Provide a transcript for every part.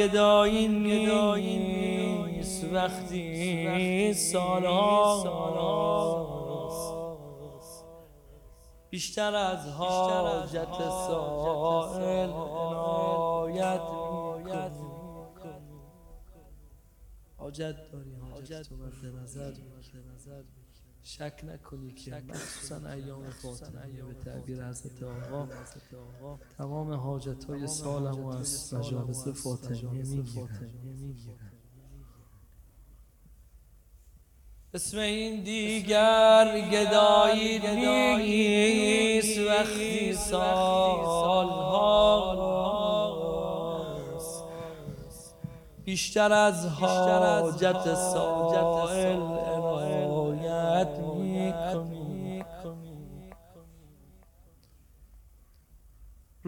گدایی نیست وقتی سالاست بیشتر از حاجت سائل عنایت حاجت داری حاجت تو مد نظر شک نکنی که مخصوصا ایام فاطمه به تعبیر حضرت آقا تمام حاجت های سالم و از مجالس فاطمه می‌گیرن. اسم این دیگر گدایی نیست وقتی سال بیشتر از حاجت سائل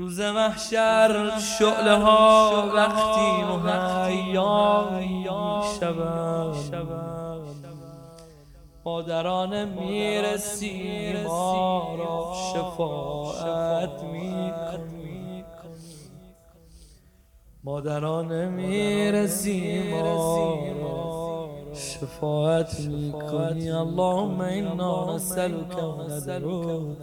روز محشر شعله ها وقتی مهیا شود مادران می‌رسی ما را شفاعت می‌کنی مادران می‌رسی ما شفاعت میکنی اللهم إنا نسألك وندعوك.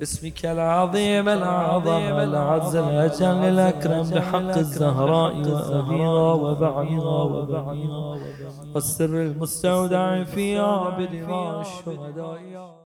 باسمك العظيم العظم العز الأجل الأكرم بحق الزهراء وأبيها وبعيها وبعيها. والسر المستودع في عبد الشهداء